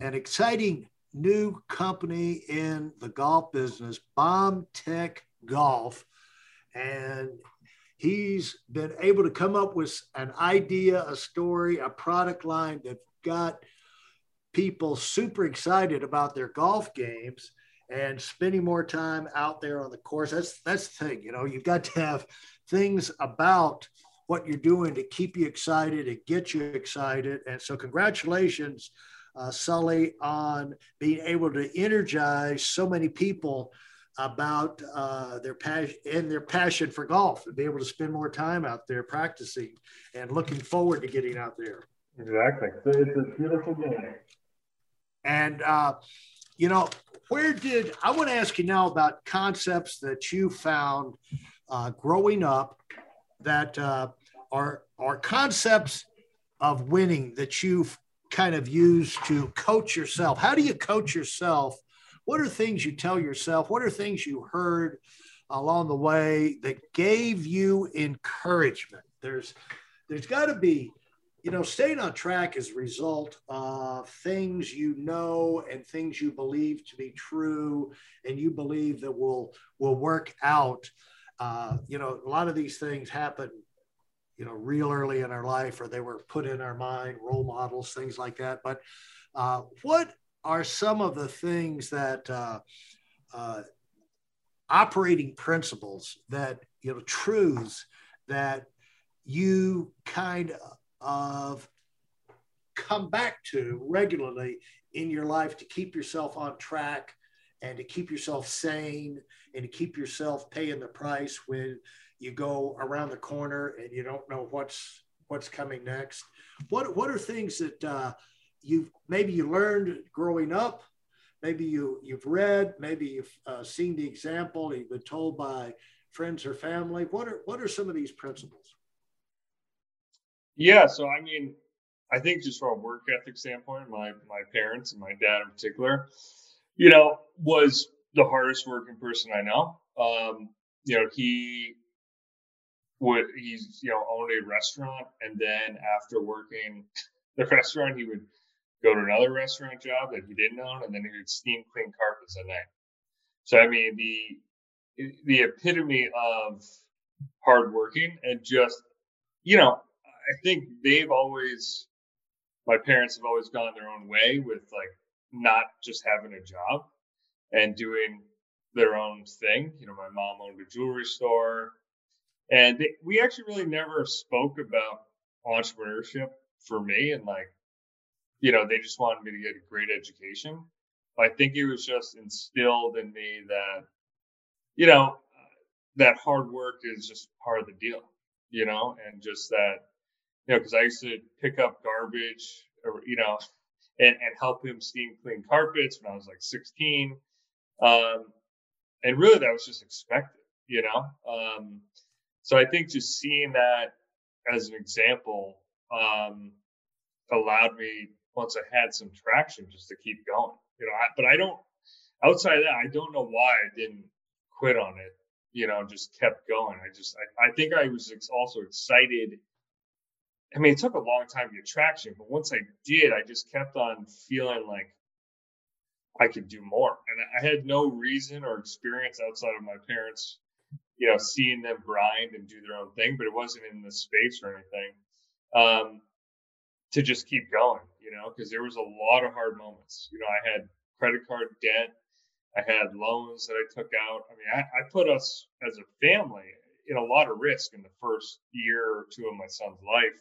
an exciting new company in the golf business, BombTech Golf, and he's been able to come up with an idea, a story, a product line that got people super excited about their golf games and spending more time out there on the course. That's that's the thing, you know, you've got to have things about what you're doing to keep you excited and get you excited. And so, congratulations, uh, Sully, on being able to energize so many people about uh, their passion and their passion for golf and be able to spend more time out there practicing and looking forward to getting out there. Exactly. It's a beautiful game. And, uh, you know, where did I want to ask you now about concepts that you found uh, growing up that uh, are are concepts of winning that you've kind of used to coach yourself. How do you coach yourself? What are things you tell yourself? What are things you heard along the way that gave you encouragement? There's there's got to be you know, staying on track is a result of things you know and things you believe to be true, and you believe that will will work out. Uh, you know, a lot of these things happen you know, real early in our life, or they were put in our mind, role models, things like that. But uh, what are some of the things that uh, uh, operating principles that you know truths that you kind of come back to regularly in your life to keep yourself on track and to keep yourself sane and to keep yourself paying the price when you go around the corner and you don't know what's what's coming next. What what are things that uh, you've maybe you learned growing up? Maybe you you've read, maybe you've uh, seen the example, you've been told by friends or family. What are what are some of these principles? Yeah, so I mean, I think just from a work ethic standpoint, my my parents and my dad in particular, you know, was the hardest working person I know. Um, you know, he would he's you know owned a restaurant and then after working the restaurant he would go to another restaurant job that he didn't own and then he would steam clean carpets at night. So i mean the the epitome of hard working and just you know i think they've always my parents have always gone their own way with like not just having a job and doing their own thing. You know my mom owned a jewelry store and we actually really never spoke about entrepreneurship for me. And like, you know, they just wanted me to get a great education. I think it was just instilled in me that, you know, that hard work is just part of the deal, you know, and just that, you know, because I used to pick up garbage or, you know, and, and help him steam clean carpets when I was like 16. Um, and really that was just expected, you know. Um, so I think just seeing that as an example um, allowed me once I had some traction just to keep going. You know, I, but I don't outside of that, I don't know why I didn't quit on it. You know, just kept going. I just, I, I think I was also excited. I mean, it took a long time to get traction, but once I did, I just kept on feeling like I could do more. And I had no reason or experience outside of my parents you know, seeing them grind and do their own thing, but it wasn't in the space or anything. Um, to just keep going, you know, because there was a lot of hard moments. You know, I had credit card debt, I had loans that I took out. I mean, I, I put us as a family in a lot of risk in the first year or two of my son's life.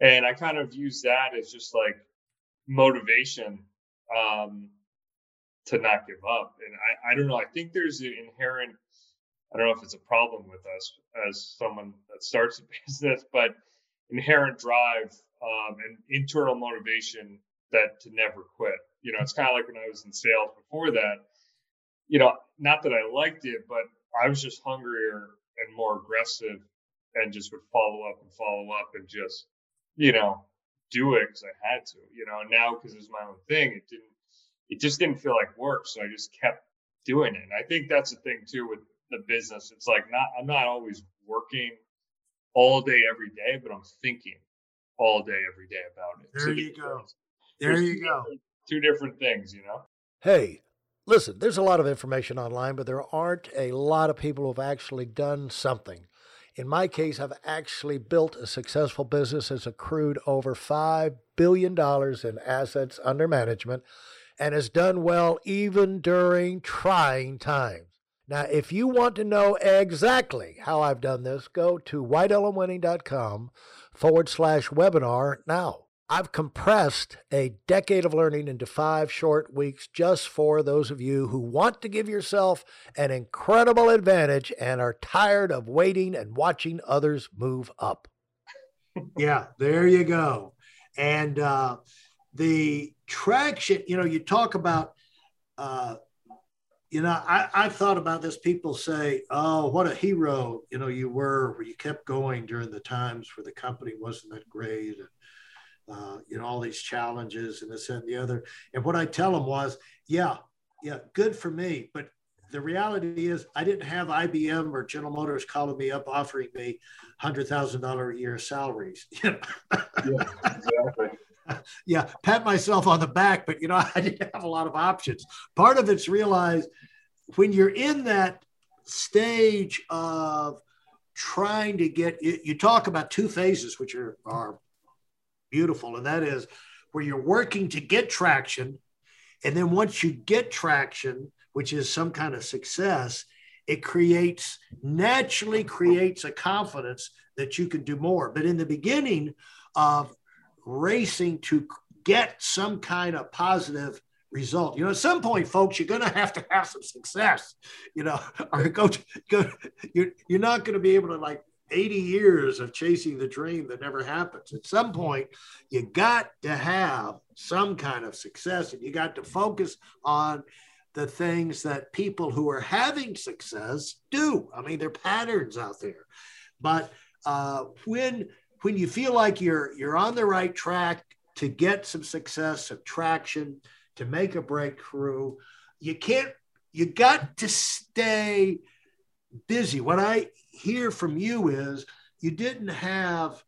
And I kind of use that as just like motivation um, to not give up. And I, I don't know, I think there's an inherent I don't know if it's a problem with us as someone that starts a business, but inherent drive um, and internal motivation that to never quit. You know, it's kind of like when I was in sales before that. You know, not that I liked it, but I was just hungrier and more aggressive, and just would follow up and follow up and just, you know, do it because I had to. You know, now because it's my own thing, it didn't. It just didn't feel like work, so I just kept doing it. And I think that's the thing too with the business. It's like not I'm not always working all day every day, but I'm thinking all day every day about it. There so you go. There you go. Two different things, you know. Hey, listen, there's a lot of information online, but there aren't a lot of people who've actually done something. In my case, I've actually built a successful business that's accrued over $5 billion in assets under management and has done well even during trying times. Now, if you want to know exactly how I've done this, go to weidelonwinning.com forward slash webinar now. I've compressed a decade of learning into five short weeks just for those of you who want to give yourself an incredible advantage and are tired of waiting and watching others move up. yeah, there you go. And uh, the traction, you know, you talk about uh, you know, I, I've thought about this. People say, oh, what a hero, you know, you were, where you kept going during the times where the company wasn't that great. And, uh, you know, all these challenges and this and the other. And what I tell them was, yeah, yeah, good for me. But the reality is, I didn't have IBM or General Motors calling me up offering me $100,000 a year salaries. yeah, exactly yeah, pat myself on the back, but you know, I didn't have a lot of options. Part of it's realized when you're in that stage of trying to get you, you talk about two phases, which are, are beautiful, and that is where you're working to get traction. And then once you get traction, which is some kind of success, it creates naturally creates a confidence that you can do more. But in the beginning of racing to get some kind of positive result. You know, at some point, folks, you're going to have to have some success. You know, or go, go you're you're not going to be able to like 80 years of chasing the dream that never happens. At some point, you got to have some kind of success, and you got to focus on the things that people who are having success do. I mean, there are patterns out there, but uh, when when you feel like you're you're on the right track to get some success, some traction, to make a breakthrough, you can't you got to stay busy. What I hear from you is you didn't have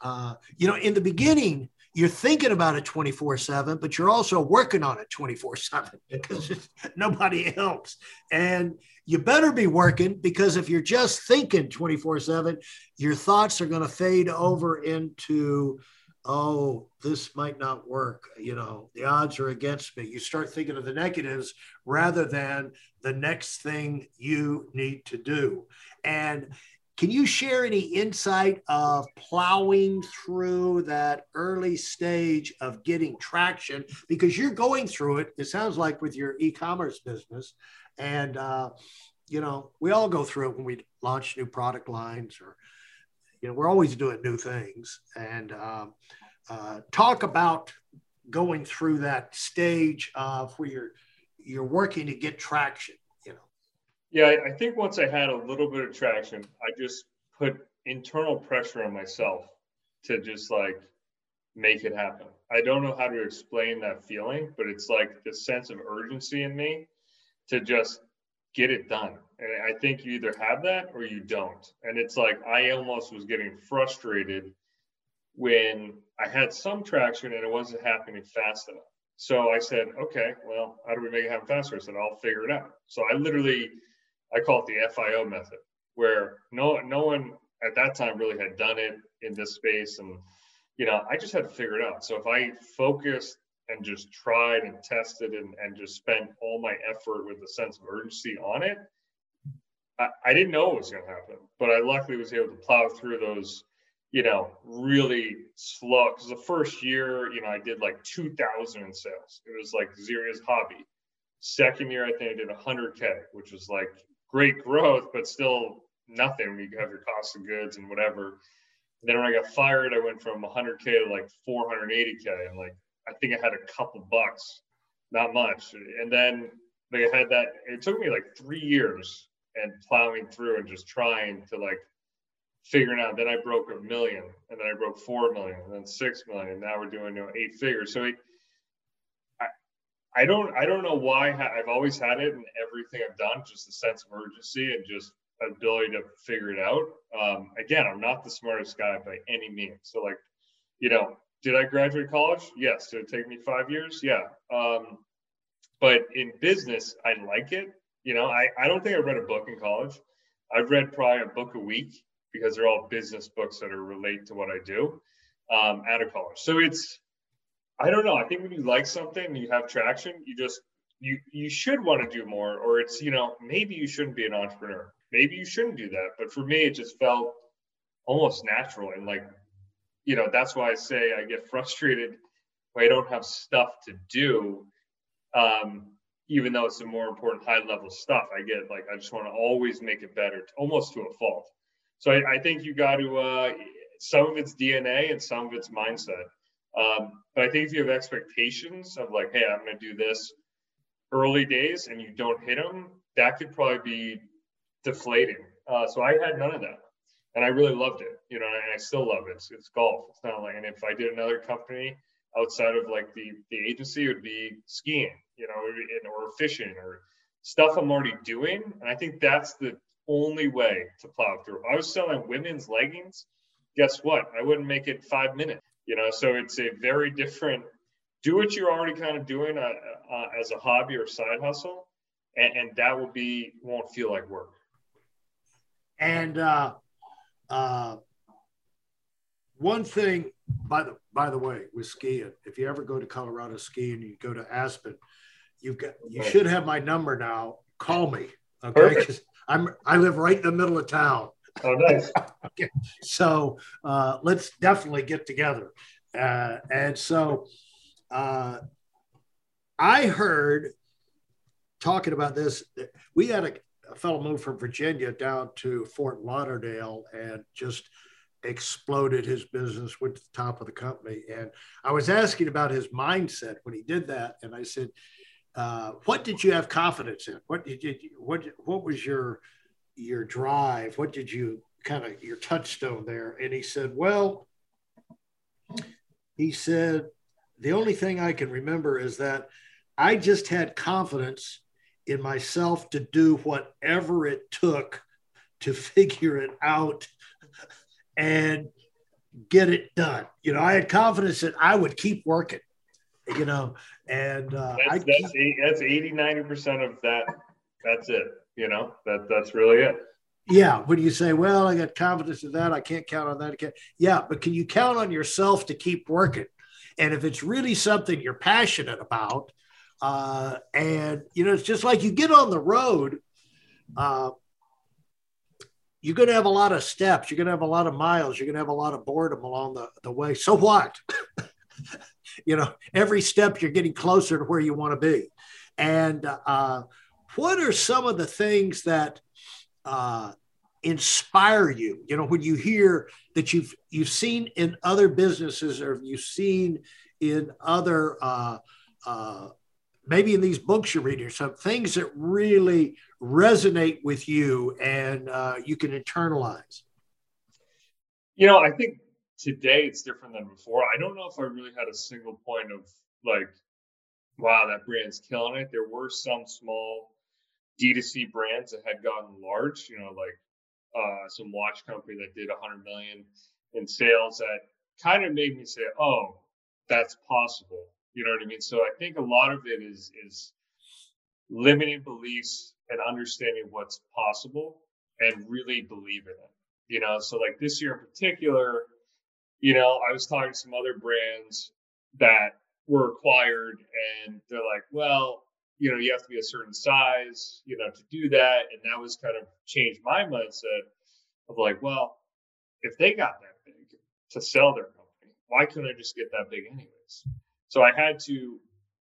uh, you know, in the beginning, you're thinking about it 24 7, but you're also working on it 24 7 because nobody else. And you better be working because if you're just thinking 24 7, your thoughts are going to fade over into, oh, this might not work. You know, the odds are against me. You start thinking of the negatives rather than the next thing you need to do. And can you share any insight of plowing through that early stage of getting traction? Because you're going through it, it sounds like with your e commerce business. And, uh, you know, we all go through it when we launch new product lines or, you know, we're always doing new things. And um, uh, talk about going through that stage of where you're, you're working to get traction. You know. Yeah, I think once I had a little bit of traction, I just put internal pressure on myself to just like make it happen. I don't know how to explain that feeling, but it's like the sense of urgency in me to just get it done. And I think you either have that or you don't. And it's like I almost was getting frustrated when I had some traction and it wasn't happening fast enough. So I said, okay, well, how do we make it happen faster? I said, I'll figure it out. So I literally I call it the FIO method, where no no one at that time really had done it in this space, and you know I just had to figure it out. So if I focused and just tried and tested and, and just spent all my effort with a sense of urgency on it, I, I didn't know what was going to happen, but I luckily was able to plow through those you know, really slow. Because the first year, you know, I did like 2,000 in sales. It was like Zeria's hobby. Second year, I think I did 100K, which was like great growth, but still nothing you have your cost of goods and whatever. Then when I got fired, I went from 100K to like 480K. I'm like, I think I had a couple bucks, not much. And then I had that. It took me like three years and plowing through and just trying to like figuring out. Then I broke a million, and then I broke four million, and then six million. And Now we're doing you know eight figures. So it, I, I don't I don't know why I've always had it in everything I've done, just a sense of urgency and just ability to figure it out. Um, again, I'm not the smartest guy by any means. So like, you know, did I graduate college? Yes. Did it take me five years? Yeah. Um, but in business, I like it. You know, I, I don't think I read a book in college. I've read probably a book a week because they're all business books that are relate to what I do um, out of college. So it's, I don't know. I think when you like something and you have traction, you just you you should want to do more. Or it's you know maybe you shouldn't be an entrepreneur. Maybe you shouldn't do that. But for me, it just felt almost natural and like you know that's why I say I get frustrated when I don't have stuff to do. Um, even though it's the more important high level stuff, I get like I just want to always make it better, almost to a fault. So I, I think you got to uh, some of it's DNA and some of it's mindset. Um, but I think if you have expectations of like, hey, I'm going to do this early days, and you don't hit them, that could probably be deflating. Uh, so I had none of that, and I really loved it. You know, and I still love it. It's, it's golf. It's not like, and if I did another company outside of like the the agency, it would be skiing. You know, or fishing or stuff I'm already doing. And I think that's the only way to plow through. I was selling women's leggings, guess what? I wouldn't make it five minutes. You know, so it's a very different. Do what you're already kind of doing uh, uh, as a hobby or side hustle, and, and, that will be won't feel like work. And uh, uh, one thing, by the by the way, with skiing, if you ever go to Colorado skiing, you go to Aspen, you've got you should have my number now. Call me, okay? I'm I live right in the middle of town. Oh, nice. okay. So uh, let's definitely get together. Uh, and so uh, I heard talking about this. We had a, a fellow move from Virginia down to Fort Lauderdale and just exploded his business, went to the top of the company. And I was asking about his mindset when he did that. And I said, uh, what did you have confidence in? What did you, what, what was your, your drive? What did you kind of your touchstone there? And he said, well, he said, the only thing I can remember is that I just had confidence in myself to do whatever it took to figure it out and get it done. You know, I had confidence that I would keep working you know, and uh, that's, that's, that's 80, 90% of that. That's it. You know, that that's really it. Yeah. When you say, well, I got confidence in that, I can't count on that. Again. Yeah. But can you count on yourself to keep working? And if it's really something you're passionate about, uh, and, you know, it's just like you get on the road, uh, you're going to have a lot of steps. You're going to have a lot of miles. You're going to have a lot of boredom along the, the way. So what? you know, every step you're getting closer to where you want to be. And uh, what are some of the things that uh, inspire you? You know, when you hear that you've you've seen in other businesses or you've seen in other uh, uh, maybe in these books you're reading, or some things that really resonate with you and uh, you can internalize. You know, I think today it's different than before. I don't know if I really had a single point of like, wow, that brand's killing it. There were some small D2C brands that had gotten large, you know, like uh, some watch company that did 100 million in sales that kind of made me say, oh, that's possible. You know what I mean? So I think a lot of it is is limiting beliefs and understanding what's possible and really believe in it. You know, so like this year in particular, you know, I was talking to some other brands that were acquired and they're like, well, you know, you have to be a certain size, you know, to do that. And that was kind of changed my mindset of like, well, if they got that big to sell their company, why couldn't I just get that big anyways? So I had to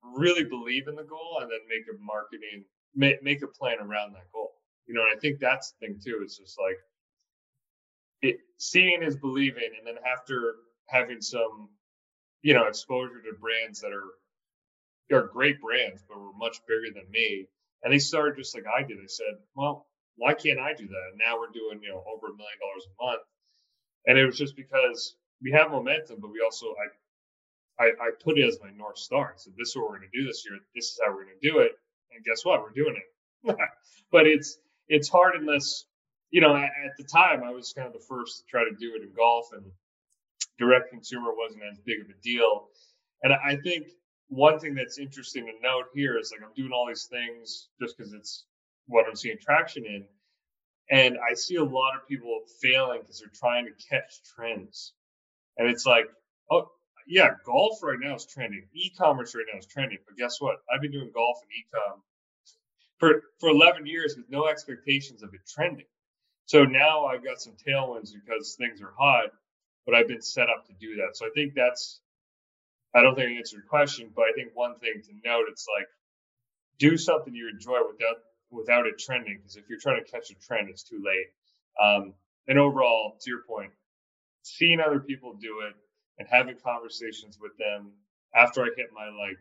really believe in the goal and then make a marketing, make, make a plan around that goal. You know, and I think that's the thing too. It's just like it, seeing is believing, and then after having some, you know, exposure to brands that are are great brands, but were much bigger than me. And they started just like I did. They said, well, why can't I do that? And now we're doing, you know, over a million dollars a month. And it was just because we have momentum, but we also, I, I, I put it as my North Star. So this is what we're going to do this year. This is how we're going to do it. And guess what? We're doing it. but it's, it's hard unless, you know, at, at the time I was kind of the first to try to do it in golf and direct consumer wasn't as big of a deal. And I think one thing that's interesting to note here is like I'm doing all these things just because it's what I'm seeing traction in. And I see a lot of people failing because they're trying to catch trends. And it's like, oh, yeah, golf right now is trending. E-commerce right now is trending. But guess what? I've been doing golf and e-com for, for 11 years with no expectations of it trending. So now I've got some tailwinds because things are hot, but I've been set up to do that. So I think that's I don't think I answered your question, but I think one thing to note, it's like do something you enjoy without without it trending. Because if you're trying to catch a trend, it's too late. Um, and overall, to your point, seeing other people do it and having conversations with them after I hit my like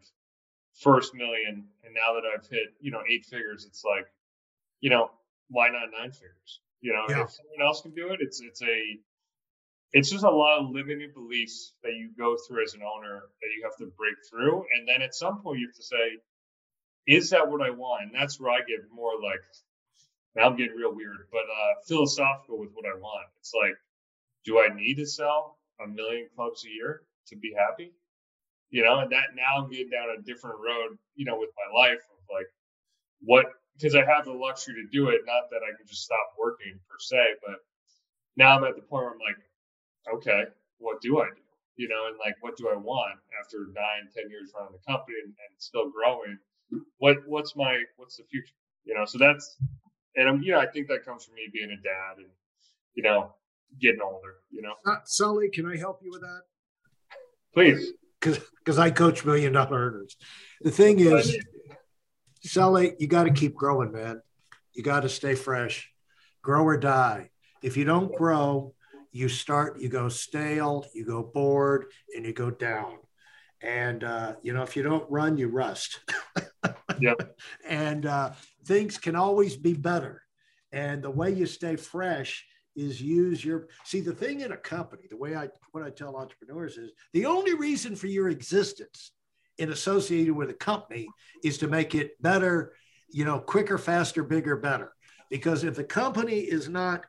first million, and now that I've hit you know eight figures, it's like, you know, why not nine figures? You know, yeah. if someone else can do it, it's it's a it's just a lot of limiting beliefs that you go through as an owner that you have to break through. And then at some point you have to say, is that what I want? And that's where I get more like, now I'm getting real weird, but uh, philosophical with what I want. It's like, do I need to sell a million clubs a year to be happy? You know, and that now I'm getting down a different road, you know, with my life of like, what, because I have the luxury to do it. Not that I can just stop working per se, but now I'm at the point where I'm like, okay, what do I do? You know, and like, what do I want after nine, ten years running the company and, and still growing? What what's my what's the future? You know, so that's and I'm you know I think that comes from me being a dad and you know getting older. You know, uh, Sully, can I help you with that? Please, because I coach million dollar earners. The thing is, Sully, you got to keep growing, man. You got to stay fresh, grow or die. If you don't grow, you start, you go stale, you go bored, and you go down. And uh, you know, if you don't run, you rust. yep. And uh, things can always be better. And the way you stay fresh is use your see the thing in a company. The way I what I tell entrepreneurs is the only reason for your existence in associated with a company is to make it better, you know, quicker, faster, bigger, better. Because if the company is not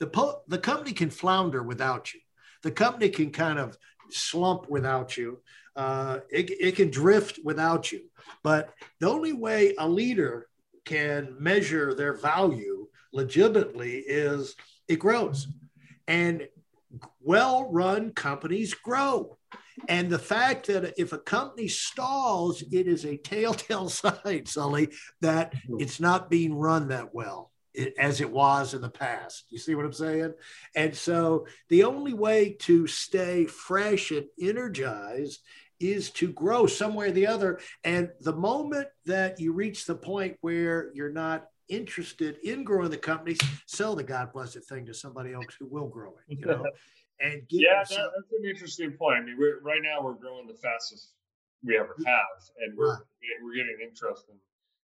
the po- the company can flounder without you. The company can kind of slump without you. Uh, it, it can drift without you. But the only way a leader can measure their value legitimately is it grows and well run companies grow and the fact that if a company stalls, it is a telltale sign, Sully, that mm-hmm. it's not being run that well as it was in the past. You see what I'm saying? And so the only way to stay fresh and energized is to grow some way or the other. And the moment that you reach the point where you're not interested in growing the company, sell the God blessed thing to somebody else who will grow it. You know. And yeah, that, that's an interesting point. I mean, we're, right now we're growing the fastest we ever mm-hmm. have, and we're we're getting interest in,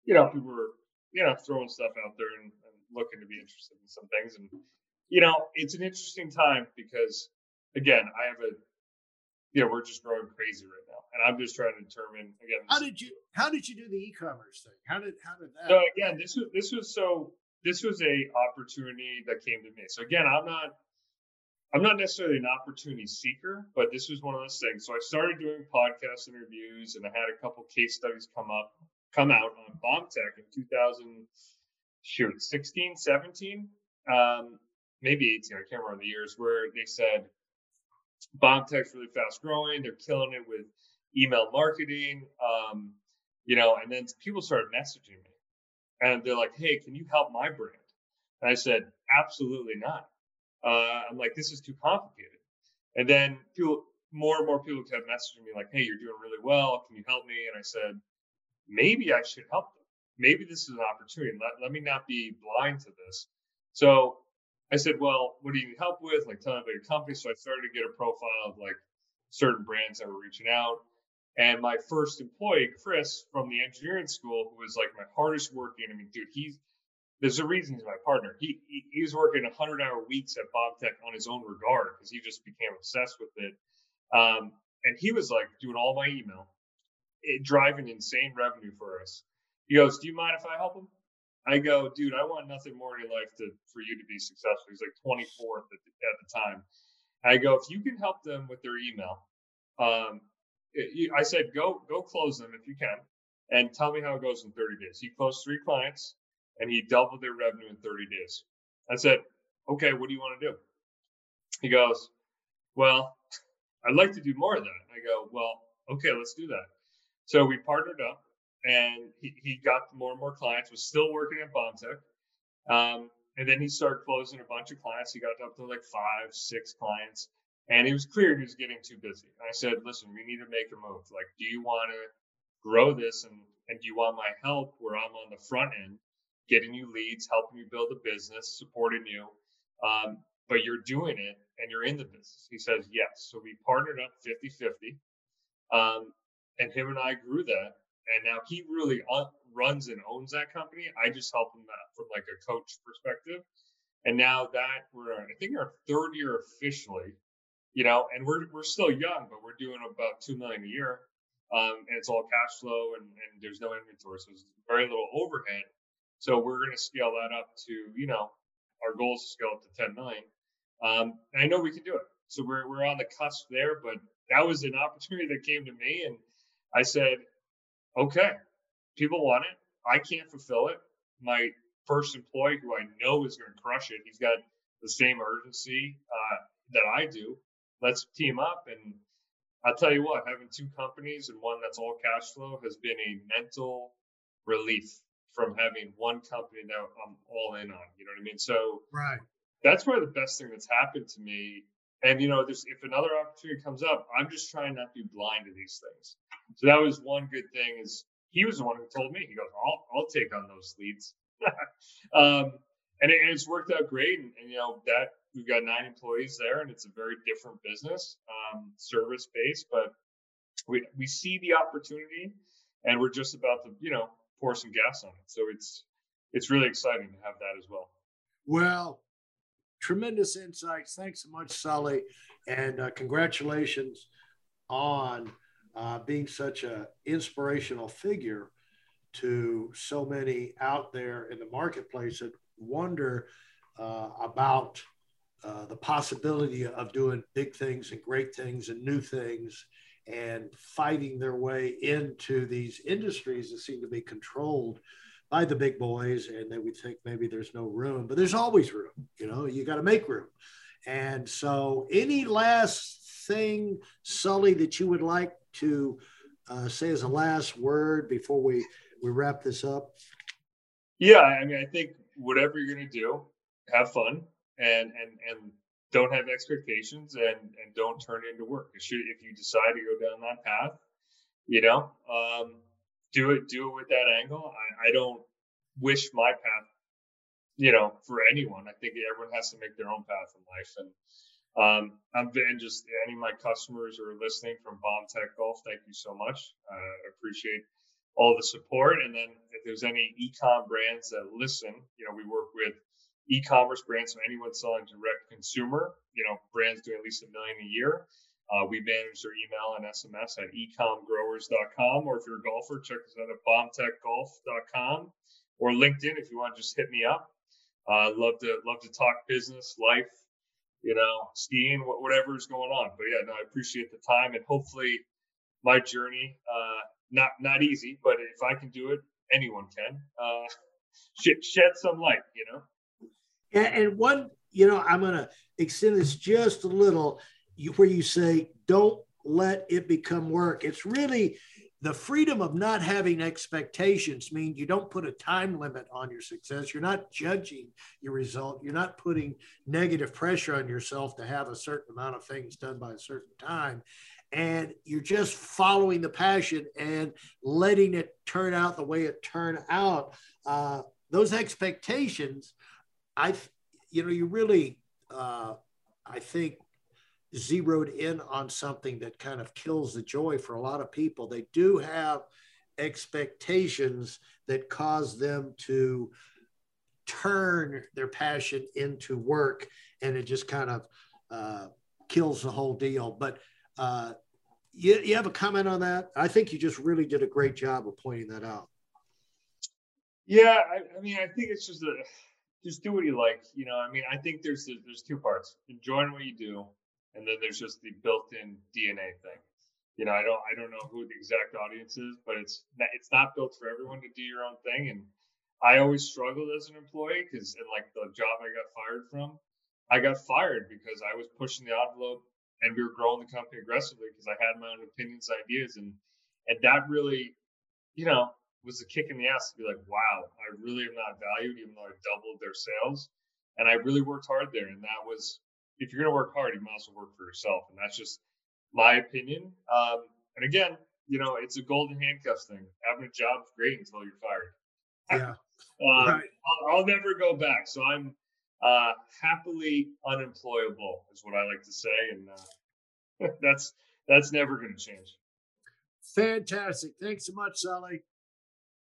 you know, people are you know throwing stuff out there and, looking to be interested in some things. And you know, it's an interesting time because again, I have a you know, we're just growing crazy right now. And I'm just trying to determine again. How did you how did you do the e-commerce thing? How did how did that So again, this was this was so this was a opportunity that came to me. So again, I'm not I'm not necessarily an opportunity seeker, but this was one of those things. So I started doing podcast interviews and I had a couple case studies come up come out on BombTech in 2000 shoot 16 17 um, maybe 18 i can't remember the years where they said bomb tech's really fast growing they're killing it with email marketing um, you know and then people started messaging me and they're like hey can you help my brand and i said absolutely not uh, i'm like this is too complicated and then people more and more people kept messaging me like hey you're doing really well can you help me and i said maybe i should help maybe this is an opportunity. Let, let me not be blind to this. So I said, well, what do you need help with? Like, tell me about your company. So I started to get a profile of like certain brands that were reaching out. And my first employee, Chris, from the engineering school, who was like my hardest working. I mean, dude, he's there's a reason he's my partner. He he, he was working 100 hour weeks at BombTech on his own regard because he just became obsessed with it. Um, and he was like doing all my email, it, driving insane revenue for us. He goes, "Do you mind if I help him?" I go, "Dude, I want nothing more in life to for you to be successful." He's like 24th at the, at the time. I go, "If you can help them with their email, um, I said, go go close them if you can, and tell me how it goes in 30 days." He closed three clients, and he doubled their revenue in 30 days. I said, "Okay, what do you want to do?" He goes, "Well, I'd like to do more of that." I go, "Well, okay, let's do that." So we partnered up and he, he got more and more clients, was still working at BombTech. Um, and then he started closing a bunch of clients. He got up to like five, six clients. And it was clear he was getting too busy. I said, listen, we need to make a move. Like, do you want to grow this and, and do you want my help where I'm on the front end, getting you leads, helping you build a business, supporting you? Um, but you're doing it and you're in the business. He says, yes. So we partnered up 50 50. Um, and him and I grew that. And now he really runs and owns that company. I just help him out from like a coach perspective. And now that we're, I think, our third year officially, you know, and we're we're still young, but we're doing about two million a year, um, and it's all cash flow, and, and there's no inventory, so there's very little overhead. So we're going to scale that up to, you know, our goal is to scale up to 10 million. Um, and I know we can do it. So we're we're on the cusp there, but that was an opportunity that came to me, and I said, okay, people want it. I can't fulfill it. My first employee, who I know is going to crush it, he's got the same urgency uh, that I do. Let's team up. And I'll tell you what, having two companies and one that's all cash flow has been a mental relief from having one company that I'm all in on. You know what I mean? So right. that's probably the best thing that's happened to me. And you know, there's if another opportunity comes up, I'm just trying not to be blind to these things. So that was one good thing. Is he was the one who told me. He goes, "I'll I'll take on those leads," um, and, it, and, it's worked out great. And, and, you know that we've got nine employees there, and it's a very different business, um, service based, but we we see the opportunity, and we're just about to you know pour some gas on it. So it's it's really exciting to have that as well. Well, tremendous insights. Thanks so much, Sully, and uh, congratulations on uh, being such an inspirational figure to so many out there in the marketplace that wonder uh, about uh, the possibility of doing big things and great things and new things and fighting their way into these industries that seem to be controlled by the big boys and they would think maybe there's no room but there's always room you know you got to make room and so any last thing sully that you would like to uh, say as a last word before we, we wrap this up? Yeah, I mean, I think whatever you're going to do, have fun and and and don't have expectations and and don't turn it into work. If you, decide to go down that path, you know, um, do it do it with that angle. I, I don't wish my path, you know, for anyone. I think everyone has to make their own path in life, and um, I'm and just any of my customers who are listening from BombTech Golf, thank you so much. Uh, appreciate all the support. And then if there's any e-com brands that listen, you know, we work with e-commerce brands, so anyone selling direct consumer, you know, brands doing at least a million a year. Uh, we manage their email and SMS at ecomgrowers.com, or if you're a golfer, check us out at bombtechgolf.com or LinkedIn if you want to just hit me up. Uh, love to love to talk business, life, you know, skiing, whatever is going on. But yeah, no, I appreciate the time and hopefully my journey, uh, not not easy, but if I can do it, anyone can. Uh, shed, shed some light, you know. And, and one, you know, I'm gonna extend this just a little, where you say, "Don't let it become work." It's really the freedom of not having expectations mean you don't put a time limit on your success. You're not judging your result. You're not putting negative pressure on yourself to have a certain amount of things done by a certain time. And you're just following the passion and letting it turn out the way it turned out. Uh, those expectations i you know you really uh, i think zeroed in on something that kind of kills the joy for a lot of people. They do have expectations that cause them to turn their passion into work, and it just kind of uh, kills the whole deal. But uh, you, you have a comment on that? I think you just really did a great job of pointing that out. Yeah, I, I mean, I think it's just a just do what you like. You know, I mean, I think there's there's two parts: enjoying what you do, and then there's just the built-in DNA thing. You know, I don't I don't know who the exact audience is, but it's not, it's not built for everyone to do your own thing. And I always struggled as an employee because in like the job I got fired from, I got fired because I was pushing the envelope and we were growing the company aggressively because I had my own opinions, ideas, and and that really, you know, was a kick in the ass to be like, wow, I really am not valued, even though I doubled their sales, and I really worked hard there. And that was, if you're gonna work hard, you might as well work for yourself, and that's just my opinion. Um, and again, you know, it's a golden handcuffs thing. Having a job is great until you're fired. Yeah. um, right. I'll, I'll, never go back. So I'm uh, happily unemployable is what I like to say, and uh, that's that's never going to change. Fantastic! Thanks so much, Sully.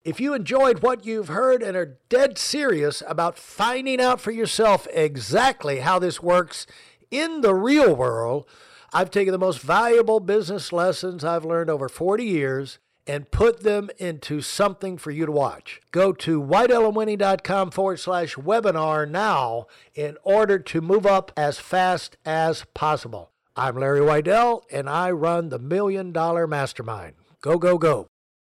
If you enjoyed what you've heard and are dead serious about finding out for yourself exactly how this works in the real world, I've taken the most valuable business lessons I've learned over 40 years and put them into something for you to watch. Go to weidelonwinning.com forward slash webinar now in order to move up as fast as possible. I'm Larry Weidel, and I run the Million Dollar Mastermind. Go, go, go.